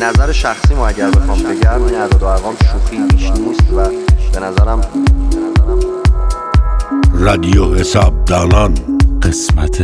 نظر شخصی ما اگر بخوام بگم این اعداد و ارقام شوخی بیش نیست و به نظرم رادیو حسابدانان. قسمت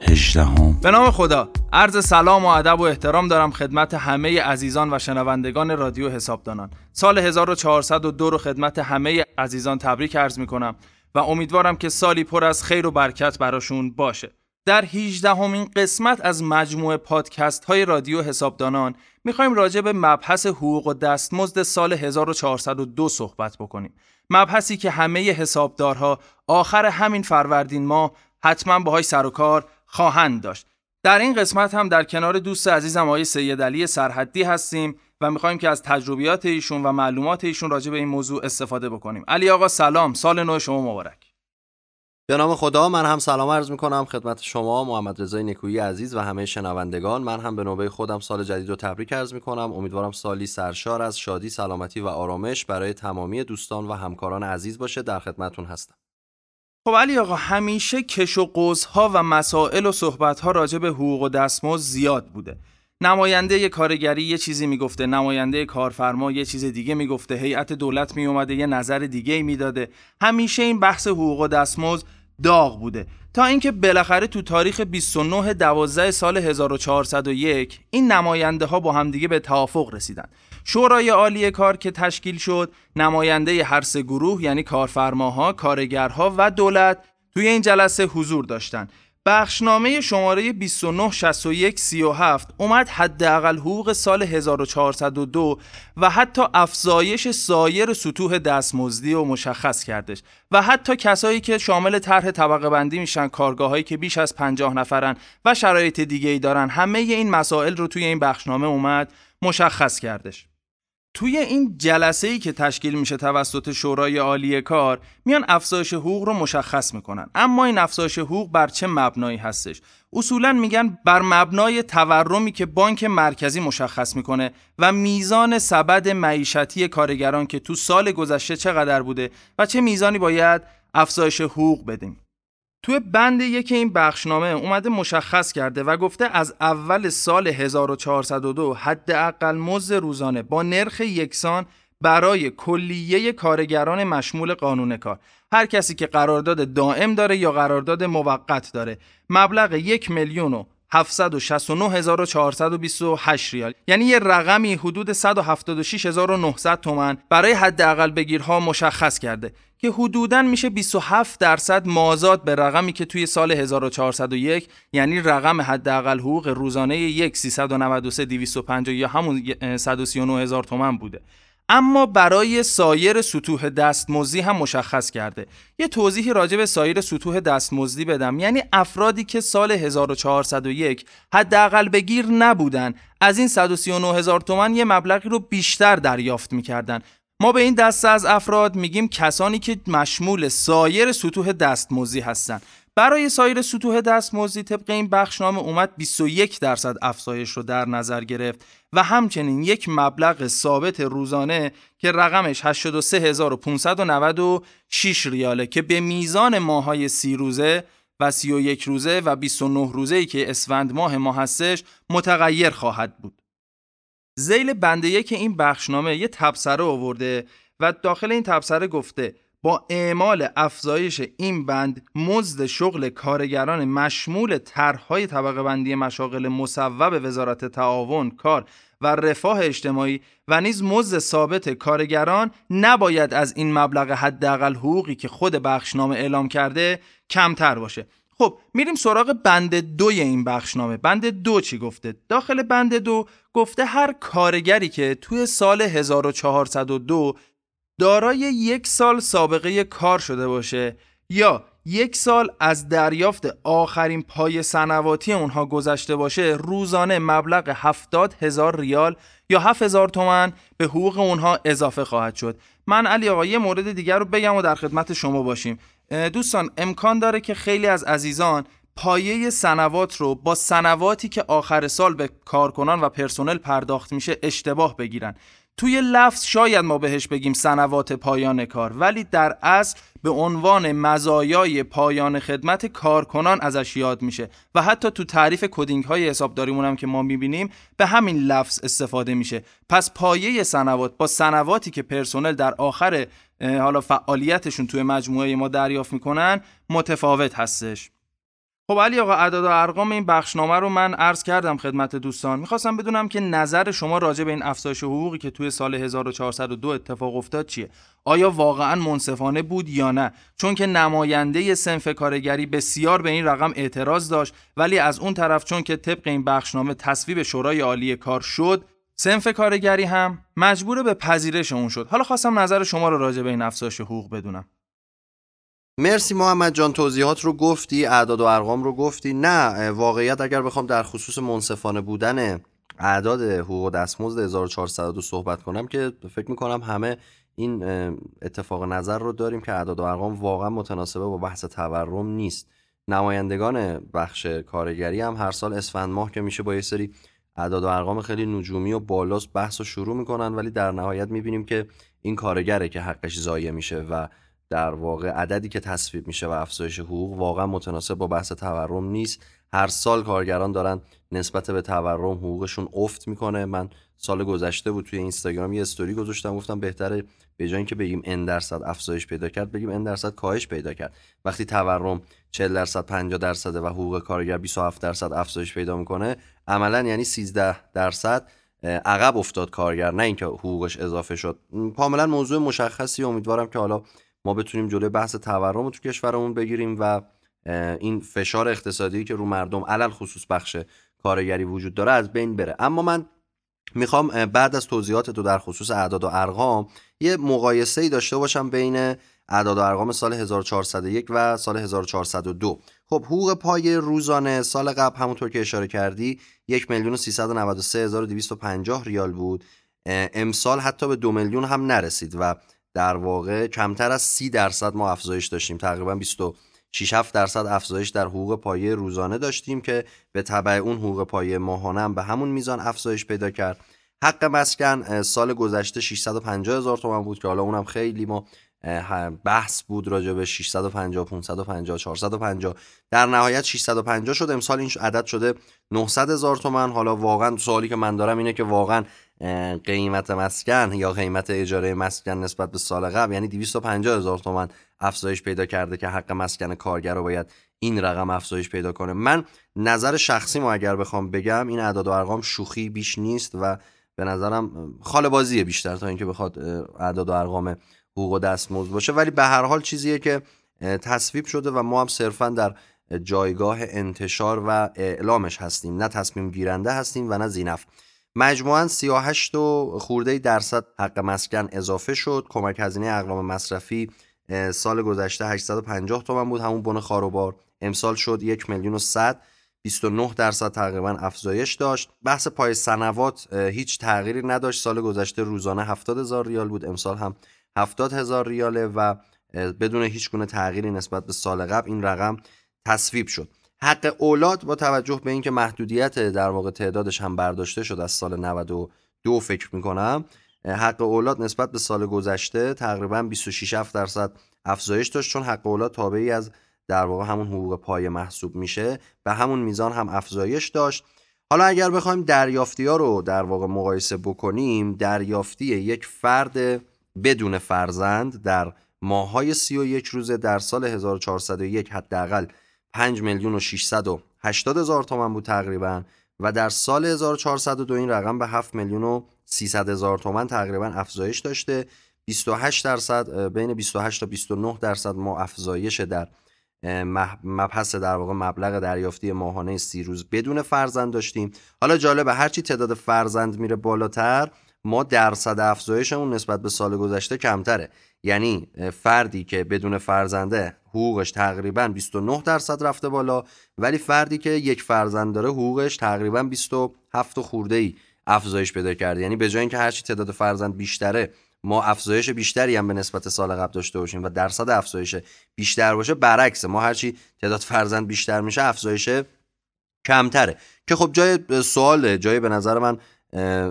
هجدهم. به نام خدا. عرض سلام و ادب و احترام دارم خدمت همه عزیزان و شنوندگان رادیو حسابدانان. سال 1402 رو خدمت همه عزیزان تبریک عرض می کنم و امیدوارم که سالی پر از خیر و برکت براشون باشه. در 18 همین قسمت از مجموعه پادکست های رادیو حسابدانان می‌خوایم راجع به مبحث حقوق و دستمزد سال 1402 صحبت بکنیم. مبحثی که همه حسابدارها آخر همین فروردین ماه حتما باهاش سر و کار خواهند داشت. در این قسمت هم در کنار دوست عزیزم آقای سید علی سرحدی هستیم و می‌خوایم که از تجربیات ایشون و معلومات ایشون راجع به این موضوع استفاده بکنیم. علی آقا سلام. سال نو شما مبارک. به نام خدا من هم سلام عرض می کنم خدمت شما محمد رضای نکویی عزیز و همه شنوندگان. من هم به نوبه خودم سال جدید رو تبریک عرض می کنم امیدوارم سالی سرشار از شادی سلامتی و آرامش برای تمامی دوستان و همکاران عزیز باشه. در خدمتون هستم. خب علی آقا همیشه کش و قوس ها و مسائل و صحبت ها راجع به حقوق و دستمزد زیاد بوده. نماینده کارگری یه چیزی می‌گفته نماینده کارفرما یه چیز دیگه می‌گفته هیئت دولت میومده یه نظر دیگه می‌داده. همیشه این بحث حقوق و دستمزد داغ بوده. تا اینکه بالاخره تو تاریخ 29 12 سال 1401 این نماینده ها با همدیگه به توافق رسیدن. شورای عالی کار که تشکیل شد نماینده هر سه گروه یعنی کارفرماها، کارگرها و دولت توی این جلسه حضور داشتن. بخشنامه شماره 296137 اومد حداقل حقوق سال 1402 و حتی افزایش سایر سطوح دستمزدی و مشخص کردش و حتی کسایی که شامل طرح طبقه بندی میشن کارگاهایی که بیش از 50 نفرن و شرایط دیگه ای دارن همه این مسائل رو توی این بخشنامه اومد مشخص کردش. توی این جلسه ای که تشکیل میشه توسط شورای عالی کار میان افزایش حقوق رو مشخص می‌کنن. اما این افزایش حقوق بر چه مبنایی هستش؟ اصولا میگن بر مبنای تورمی که بانک مرکزی مشخص می‌کنه و میزان سبد معیشتی کارگران که تو سال گذشته چقدر بوده و چه میزانی باید افزایش حقوق بدیم. توی بند یک این بخشنامه اومده مشخص کرده و گفته از اول سال 1402 حداقل مزد روزانه با نرخ یکسان برای کلیه کارگران مشمول قانون کار. هر کسی که قرارداد دائم داره یا قرارداد موقت داره. مبلغ یک میلیون و 769428 ریال. یعنی یه رقمی حدود 176900 تومن برای حداقل بگیرها مشخص کرده که حدوداً میشه 27 درصد مازاد به رقمی که توی سال 1401 یعنی رقم حداقل حقوق روزانه یک 393 250 یا همون 139 هزار تومن بوده. اما برای سایر سطوح دستمزدی هم مشخص کرده. یه توضیحی راجع به سایر سطوح دستمزدی بدم. یعنی افرادی که سال 1401 حداقل بگیر نبودن از این 139 هزار تومن یه مبلغی رو بیشتر دریافت می‌کردن. ما به این دسته از افراد میگیم کسانی که مشمول سایر سطوح دستمزدی هستند برای سایر سطوح دستمزدی طبق این بخشنامه اومد 21 درصد افزایش رو در نظر گرفت و همچنین یک مبلغ ثابت روزانه که رقمش 83596 ریاله که به میزان ماهای سی روزه و 31 روزه و 29 روزه ای که اسفند ماه ما هستش متغیر خواهد بود. زیل بنده که این بخشنامه یه تبصره آورده و داخل این تبصره گفته با اعمال افزایش این بند مزد شغل کارگران مشمول طرحهای طبقه بندی مشاغل مصوب وزارت تعاون کار و رفاه اجتماعی و نیز مزد ثابت کارگران نباید از این مبلغ حداقل حقوقی که خود بخشنامه اعلام کرده کمتر باشه. خب میریم سراغ بند دوی این بخشنامه. بند دو چی گفته؟ داخل بند دو گفته هر کارگری که توی سال 1402 دارای یک سال سابقه کار شده باشه یا یک سال از دریافت آخرین پای سنواتی اونها گذشته باشه روزانه مبلغ هفتاد هزار ریال یا هفت هزار تومن به حقوق اونها اضافه خواهد شد. من علی آقا یه مورد دیگر رو بگم و در خدمت شما باشیم. دوستان امکان داره که خیلی از عزیزان پایه سنوات رو با سنواتی که آخر سال به کارکنان و پرسنل پرداخت میشه اشتباه بگیرن. توی لفظ شاید ما بهش بگیم سنوات پایان کار ولی در اصل به عنوان مزایای پایان خدمت کارکنان ازش یاد میشه و حتی تو تعریف کدینگ های حسابداریمون هم که ما می‌بینیم به همین لفظ استفاده میشه. پس پایه سنوات با سنواتی که پرسنل در آخر حالا فعالیتشون توی مجموعه ما دریافت می‌کنن متفاوت هستش. خب علی آقا اعداد و ارقام این بخشنامه رو من عرض کردم خدمت دوستان. می‌خواستم بدونم که نظر شما راجع به این افزایش حقوقی که توی سال 1402 اتفاق افتاد چیه؟ آیا واقعا منصفانه بود یا نه؟ چون که نماینده سنف کارگری بسیار به این رقم اعتراض داشت ولی از اون طرف چون که طبق این بخشنامه تصویب شورای عالی کار شد سنف کارگری هم مجبور به پذیرش اون شد. حالا خواستم نظر شما رو راجع به این افزایش حقوق بدونم. مرسی محمد جان توضیحات رو گفتی اعداد و ارقام رو گفتی. نه واقعیت اگر بخوام در خصوص منصفانه بودن اعداد حقوق دستمزد 1402 صحبت کنم که فکر می‌کنم همه این اتفاق نظر رو داریم که اعداد و ارقام واقعا متناسبه با بحث تورم نیست. نمایندگان بخش کارگری هم هر سال اسفند ماه که میشه با یه سری اعداد و ارقام خیلی نجومی و بالاست بحث رو شروع می‌کنن ولی در نهایت می‌بینیم که این کارگره که حقش ضایع میشه و در واقع عددی که تصویب میشه و افزایش حقوق واقعا متناسب با بحث تورم نیست. هر سال کارگران دارن نسبت به تورم حقوقشون افت می‌کنه. من سال گذشته بود توی اینستاگرام یه استوری گذاشتم گفتم بهتره به جای اینکه بگیم ان درصد افزایش پیدا کرد بگیم ان درصد کاهش پیدا کرد. وقتی تورم 40 درصد 50 درصد و حقوق کارگر 27 درصد افزایش پیدا می‌کنه عملا یعنی 13 درصد عقب افتاد کارگر. نه اینکه حقوقش اضافه شد. کاملا موضوع مشخصی. امیدوارم که حالا ما بتونیم جلوی بحث تورم رو تو کشورمون بگیریم و این فشار اقتصادی که رو مردم علل خصوص بخش کارگری وجود داره از بین بره. اما من می‌خوام بعد از توضیحات تو در خصوص اعداد و ارقام یه مقایسه ای داشته باشم بین اعداد و ارقام سال 1401 و سال 1402 خب حقوق پای روزانه سال قبل همونطور که اشاره کردی 1 میلیون ریال بود. امسال حتی به دو میلیون هم نرسید و در واقع کمتر از 30 درصد ما افزایش داشتیم. تقریبا 26 7 درصد افزایش در حقوق پایه روزانه داشتیم که به تبع اون حقوق پایه ماهانه هم به همون میزان افزایش پیدا کرد. حق مسکن سال گذشته 650 هزار تومن بود که حالا اونم خیلی ما بحث بود راجع به 650 550 450 در نهایت 650 شد امسال این عدد شده 900 هزار تومن حالا واقعا سوالی که من دارم اینه که واقعا قیمت مسکن یا قیمت اجاره مسکن نسبت به سال قبل یعنی 250 هزار تومن افزایش پیدا کرده که حق مسکن کارگر رو باید این رقم افزایش پیدا کنه. من نظر شخصی ما اگر بخوام بگم این اعداد و ارقام شوخی بیش نیست و به نظرم خال بازیه بیشتر تا اینکه بخواد اعداد و ارقام حقوق و دستمزد باشه. ولی به هر حال چیزیه که تصویب شده و ما هم صرفا در جایگاه انتشار و اعلامش هستیم. نه تصمیم گیرنده هستیم و نه زینف. مجموعا 38 و خورده درصد حق مسکن اضافه شد. کمک هزینه اقلام مصرفی سال گذشته 850 تومن بود. همون بن خاروبار امسال شد 1 میلیون و 100 29 درصد تقریبا افزایش داشت. بحث پای سنوات هیچ تغییری نداشت. سال گذشته روزانه 70 هزار ریال بود. امسال هم 70 هزار ریاله و بدون هیچ گونه تغییری نسبت به سال قبل این رقم تصویب شد. حق اولاد با توجه به اینکه محدودیت در واقع تعدادش هم برداشته شد از سال 92 فکر می‌کنم حق اولاد نسبت به سال گذشته تقریبا 26 درصد افزایش داشت چون حق اولاد تابعی از در واقع همون حقوق پای محسوب میشه. به همون میزان هم افزایش داشت. حالا اگر بخوایم دریافتی ها رو در واقع مقایسه بکنیم دریافتی یک فرد بدون فرزند در ماهای 31 روزه در سال 1401 حداقل 5 میلیون و 680 هزار تومن بود تقریبا و در سال 1402 این رقم به 7 میلیون و 300 هزار تومن تقریبا افزایش داشته. 28 درصد بین 28 تا 29 درصد ما افزایش در مبحث در واقع مبلغ دریافتی ماهانه سی روز بدون فرزند داشتیم. حالا جالبه هرچی تعداد فرزند میره بالاتر ما درصد افزایشمون نسبت به سال گذشته کمتره. یعنی فردی که بدون فرزنده حقوقش تقریبا 29 درصد رفته بالا ولی فردی که یک فرزند داره حقوقش تقریبا 27 خورده ای افزایش پیدا کرده. یعنی به جای اینکه هرچی تعداد فرزند بیشتره ما افزایش بیشتری هم به نسبت سال قبل داشته باشیم و درصد افزایش بیشتر باشه برعکس ما هرچی تعداد فرزند بیشتر میشه افزایش کمتره. که خب جای سوال جای به نظر من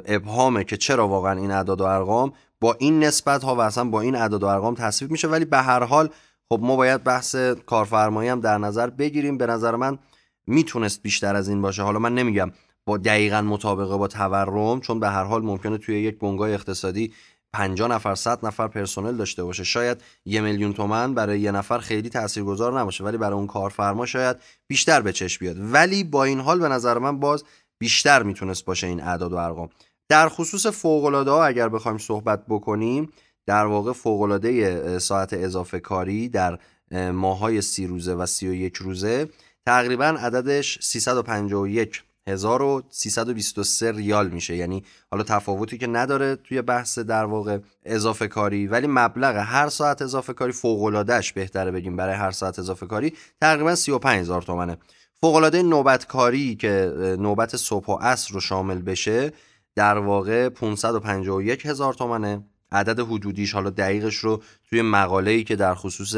ابهامه که چرا واقعا این اعداد و ارقام با این نسبت ها و اصلا با این اعداد و ارقام تصویب میشه. ولی به هر حال خب ما باید بحث کارفرمایی هم در نظر بگیریم. به نظر من می‌تونست بیشتر از این باشه. حالا من نمیگم با دقیقا مطابقه با تورم چون به هر حال ممکنه توی یک بنگاه اقتصادی 50 نفر 100 نفر پرسنل داشته باشه. شاید یه میلیون تومن برای یه نفر خیلی تاثیرگذار نباشه. ولی برای اون کارفرما شاید بیشتر به چشم بیاد. ولی با این حال به نظر من باز بیشتر می‌تونست باشه این اعداد و ارقام. در خصوص فوق ها اگر بخوایم صحبت بکنیم در واقع فوق العاده ساعت اضافه کاری در ماهای سی روزه و سی و یک روزه تقریبا عددش 351 1323 ریال میشه. یعنی حالا تفاوتی که نداره توی بحث در واقع اضافه کاری ولی مبلغ هر ساعت اضافه کاری فوق بهتره بگیم برای هر ساعت اضافه کاری تقریبا 35000 تومنه فوق العاده نوبت کاری که نوبت صبح و عصر رو شامل بشه در واقع 551 هزار تومنه. عدد حدودیش حالا دقیقش رو توی مقاله‌ای که در خصوص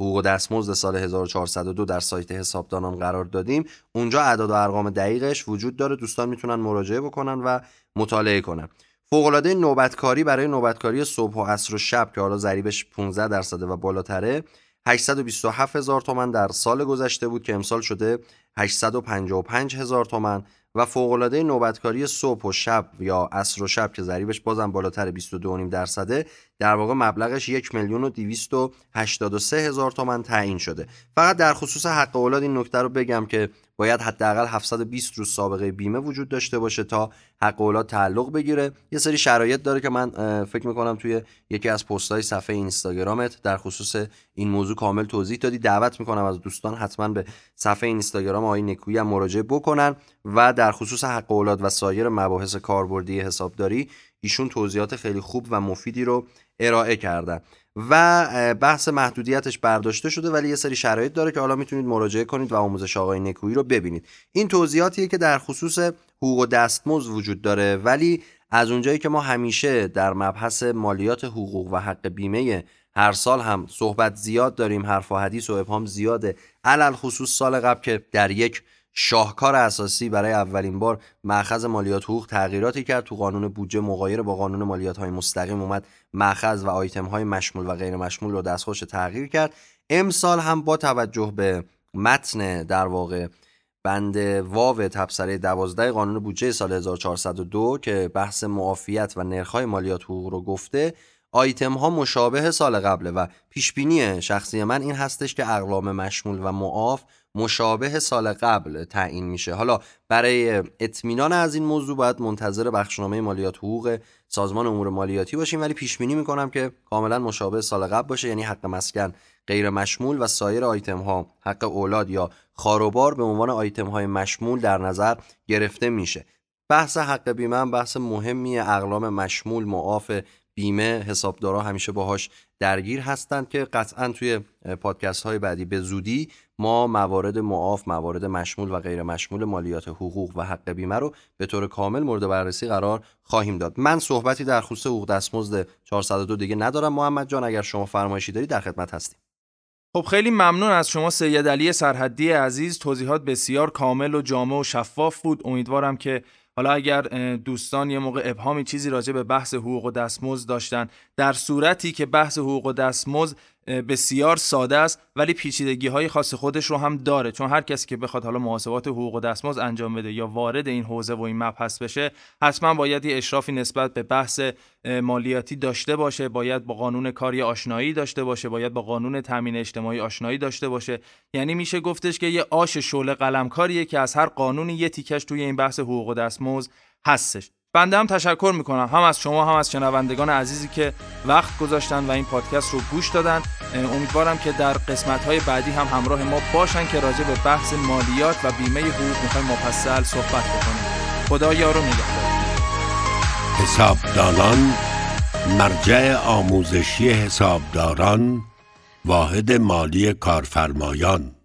حقوق دستمزد سال 1402 در سایت حسابدانان قرار دادیم اونجا اعداد و ارقام دقیقش وجود داره. دوستان می‌تونن مراجعه بکنن و مطالعه کنن. فوقالعاده نوبتکاری برای نوبتکاری صبح و عصر و شب که حالا ضریبش 15 درصده و بالاتره 827 هزار تومن در سال گذشته بود که امسال شده 855 هزار تومن. و فوقالعاده نوبتکاری صبح و شب یا عصر و شب که ضریبش بازم بالاتر 22.5 درصده در واقع مبلغش یک میلیون و 283 هزار تومن تعیین شده. فقط در خصوص حق اولاد این نکته رو بگم که باید حداقل 720 روز سابقه بیمه وجود داشته باشه تا حق اولاد تعلق بگیره. یه سری شرایط داره که من فکر می‌کنم توی یکی از های صفحه اینستاگرامت در خصوص این موضوع کامل توضیح دادی. دعوت می‌کنم از دوستان حتما به صفحه اینستاگرام آقای نکویی مراجعه بکنن و در خصوص حق اولاد و سایر مباحث کاربردی حسابداری ایشون توضیحات خیلی خوب و مفیدی رو ارائه کردن و بحث محدودیتش برداشته شده ولی یه سری شرایط داره که حالا می‌تونید مراجعه کنید و آموزش آقای نکویی رو ببینید. این توضیحاتیه که در خصوص حقوق دستمزد وجود داره ولی از اونجایی که ما همیشه در مبحث مالیات حقوق و حق بیمه هر سال هم صحبت زیاد داریم حرف و حدیث و ابهام زیاده علل خصوص سال قبل که در یک شاهکار اساسی برای اولین بار مأخذ مالیات حقوق تغییراتی کرد. تو قانون بودجه مغایر با قانون مالیات های مستقیم اومد مأخذ و آیتم های مشمول و غیر مشمول رو دستخوش تغییر کرد. امسال هم با توجه به متن در واقع بند واو تبصره 12 قانون بودجه سال 1402 که بحث معافیت و نرخ‌های مالیات حقوق رو گفته آیتم ها مشابه سال قبله و پیش بینی شخصی من این هستش که اقلام مشمول و معاف مشابه سال قبل تعیین میشه. حالا برای اطمینان از این موضوع باید منتظر بخشنامه مالیات حقوق سازمان امور مالیاتی باشیم ولی پیش بینی می‌کنم که کاملا مشابه سال قبل باشه یعنی حق مسکن غیر مشمول و سایر آیتم ها حق اولاد یا خاروبار به عنوان آیتم های مشمول در نظر گرفته میشه. بحث حق بیمه بحث مهمی اقلام مشمول معاف بیمه حسابدارا همیشه باهاش درگیر هستند که قطعا توی پادکست های بعدی به زودی ما موارد معاف موارد مشمول و غیر مشمول مالیات حقوق و حق بیمه رو به طور کامل مورد بررسی قرار خواهیم داد. من صحبتی در خصوص حقوق دستمزد 402 دیگه ندارم محمد جان اگر شما فرمایشی دارید در خدمت هستیم. خب خیلی ممنون از شما سید علی سرحدی عزیز. توضیحات بسیار کامل و جامع و شفاف بود. امیدوارم که حالا اگر دوستان یه موقع ابهامی چیزی راجع به بحث حقوق و دستمزد داشتن در صورتی که بحث حقوق و دستمزد بسیار ساده است ولی پیچیدگی های خاص خودش رو هم داره. چون هر کسی که بخواد حالا محاسبات حقوق و دستمزد انجام بده یا وارد این حوزه و این مبحث بشه حتما باید یه اشرافی نسبت به بحث مالیاتی داشته باشه. باید با قانون کاری آشنایی داشته باشه. باید با قانون تامین اجتماعی آشنایی داشته باشه. یعنی میشه گفتش که یه آش شعله قلمکاریه که از هر قانونی یه تیکش توی این بحث حقوق و دستمزد هستش. بنده هم تشکر می‌کنم. هم از شما هم از شنوندگان عزیزی که وقت گذاشتن و این پادکست رو گوش دادن. امیدوارم که در قسمت های بعدی هم همراه ما باشن که راجع به بحث مالیات و بیمه حقوق می‌خوایم مفصل صحبت بکنیم. خدا یارو نگهدار. حسابداران مرجع آموزشی حسابداران واحد مالی کارفرمایان.